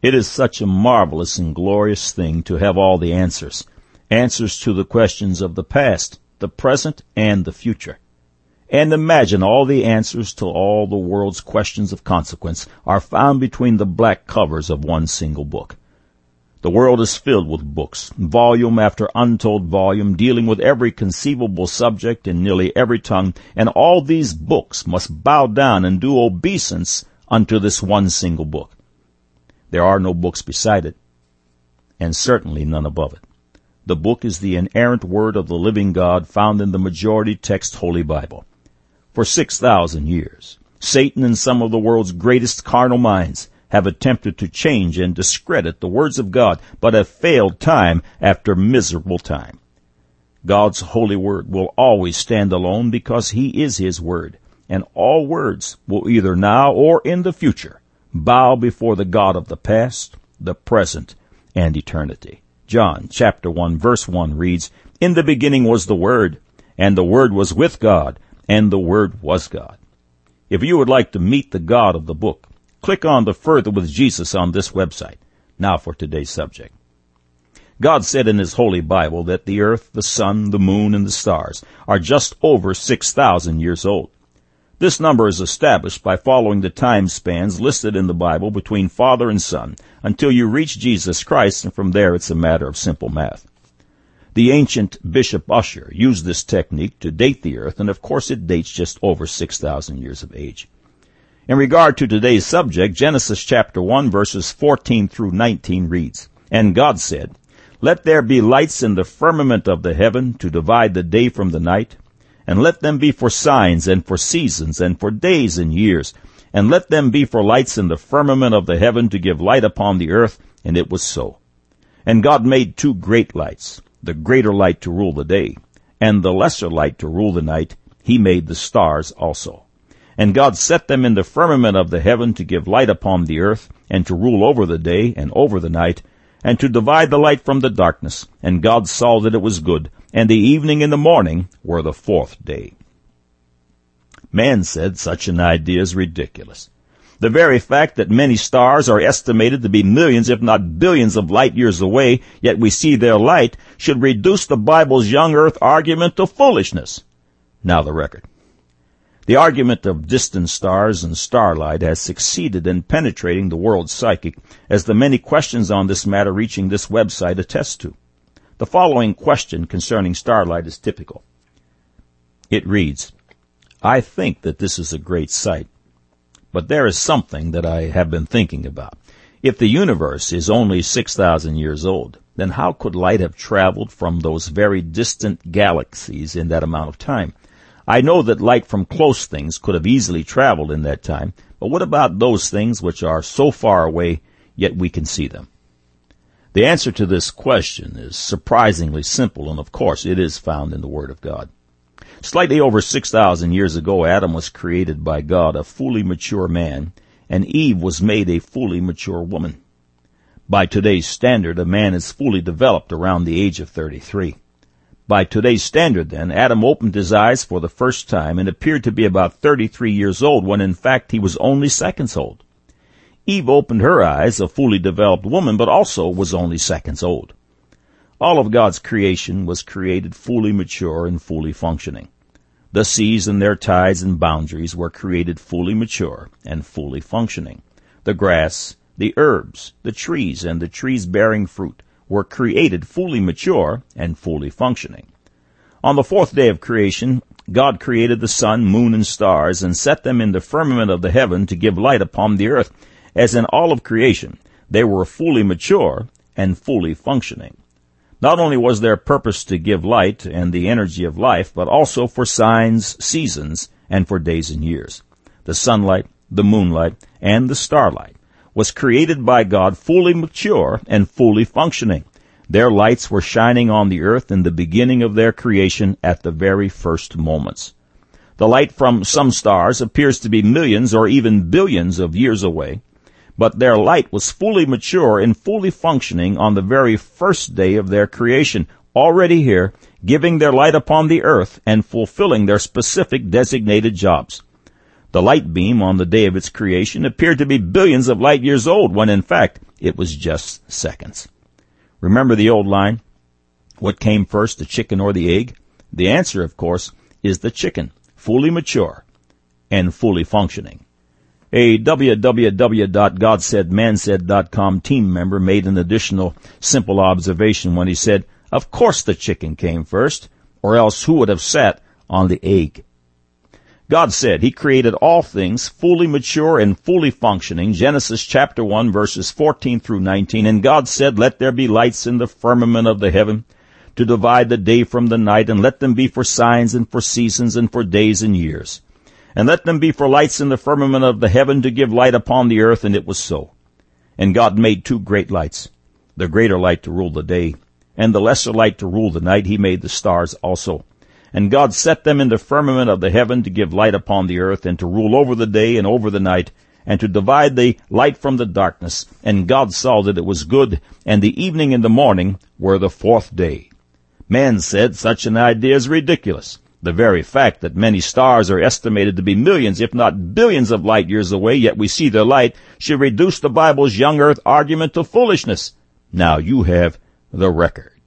It is such a marvelous and glorious thing to have all the answers. Answers to the questions of the past, the present, and the future. And imagine all the answers to all the world's questions of consequence are found between the black covers of one single book. The world is filled with books, volume after untold volume, dealing with every conceivable subject in nearly every tongue, and all these books must bow down and do obeisance unto this one single book. There are no books beside it, and certainly none above it. The book is the inerrant word of the living God found in the majority text Holy Bible for 6,000 years. Satan and some of the world's greatest carnal minds have attempted to change and discredit the words of God, but have failed time after miserable time. God's holy word will always stand alone because he is his word, and all words will either now or in the future bow before the God of the past, the present, and eternity. John chapter 1 verse 1 reads, In the beginning was the Word, and the Word was with God, and the Word was God. If you would like to meet the God of the book, click on the Further with Jesus on this website. Now for today's subject. God said in His Holy Bible that the earth, the sun, the moon, and the stars are just over 6,000 years old. This number is established by following the time spans listed in the Bible between Father and Son until you reach Jesus Christ, and from there it's a matter of simple math. The ancient Bishop Ussher used this technique to date the earth, and of course it dates just over 6,000 years of age. In regard to today's subject, Genesis chapter 1 verses 14 through 19 reads, And God said, Let there be lights in the firmament of the heaven to divide the day from the night, and let them be for signs and for seasons and for days and years, and let them be for lights in the firmament of the heaven to give light upon the earth, and it was so. And God made two great lights, the greater light to rule the day, and the lesser light to rule the night, he made the stars also. And God set them in the firmament of the heaven to give light upon the earth, and to rule over the day and over the night, and to divide the light from the darkness. And God saw that it was good, and the evening and the morning were the fourth day. Man said such an idea is ridiculous. The very fact that many stars are estimated to be millions, if not billions of light years away, yet we see their light, should reduce the Bible's young earth argument to foolishness. Now the record. The argument of distant stars and starlight has succeeded in penetrating the world's psychic, as the many questions on this matter reaching this website attest to. The following question concerning starlight is typical. It reads, I think that this is a great site. But there is something that I have been thinking about. If the universe is only 6,000 years old, then how could light have traveled from those very distant galaxies in that amount of time? I know that light from close things could have easily traveled in that time, but what about those things which are so far away, yet we can see them? The answer to this question is surprisingly simple, and of course it is found in the Word of God. Slightly over 6,000 years ago, Adam was created by God a fully mature man, and Eve was made a fully mature woman. By today's standard, a man is fully developed around the age of 33. By today's standard, then, Adam opened his eyes for the first time and appeared to be about 33 years old when in fact he was only seconds old. Eve opened her eyes, a fully developed woman, but also was only seconds old. All of God's creation was created fully mature and fully functioning. The seas and their tides and boundaries were created fully mature and fully functioning. The grass, the herbs, the trees, and the trees bearing fruit were created fully mature and fully functioning. On the fourth day of creation, God created the sun, moon, and stars and set them in the firmament of the heaven to give light upon the earth. As in all of creation, they were fully mature and fully functioning. Not only was their purpose to give light and the energy of life, but also for signs, seasons, and for days and years. The sunlight, the moonlight, and the starlight was created by God fully mature and fully functioning. Their lights were shining on the earth in the beginning of their creation at the very first moments. The light from some stars appears to be millions or even billions of years away, but their light was fully mature and fully functioning on the very first day of their creation, already here, giving their light upon the earth and fulfilling their specific designated jobs. The light beam on the day of its creation appeared to be billions of light years old when in fact it was just seconds. Remember the old line? What came first, the chicken or the egg? The answer, of course, is the chicken, fully mature and fully functioning. A www.godsaidmansaid.com team member made an additional simple observation when he said, of course the chicken came first, or else who would have sat on the egg? God said He created all things fully mature and fully functioning, Genesis chapter 1 verses 14 through 19, and God said, let there be lights in the firmament of the heaven, to divide the day from the night, and let them be for signs and for seasons and for days and years and let them be for lights in the firmament of the heaven to give light upon the earth, and it was so. And God made two great lights, the greater light to rule the day, and the lesser light to rule the night. He made the stars also. And God set them in the firmament of the heaven to give light upon the earth, and to rule over the day and over the night, and to divide the light from the darkness. And God saw that it was good, and the evening and the morning were the fourth day. Man said such an idea is ridiculous. The very fact that many stars are estimated to be millions, if not billions of light years away, yet we see their light, should reduce the Bible's young earth argument to foolishness. Now you have the record.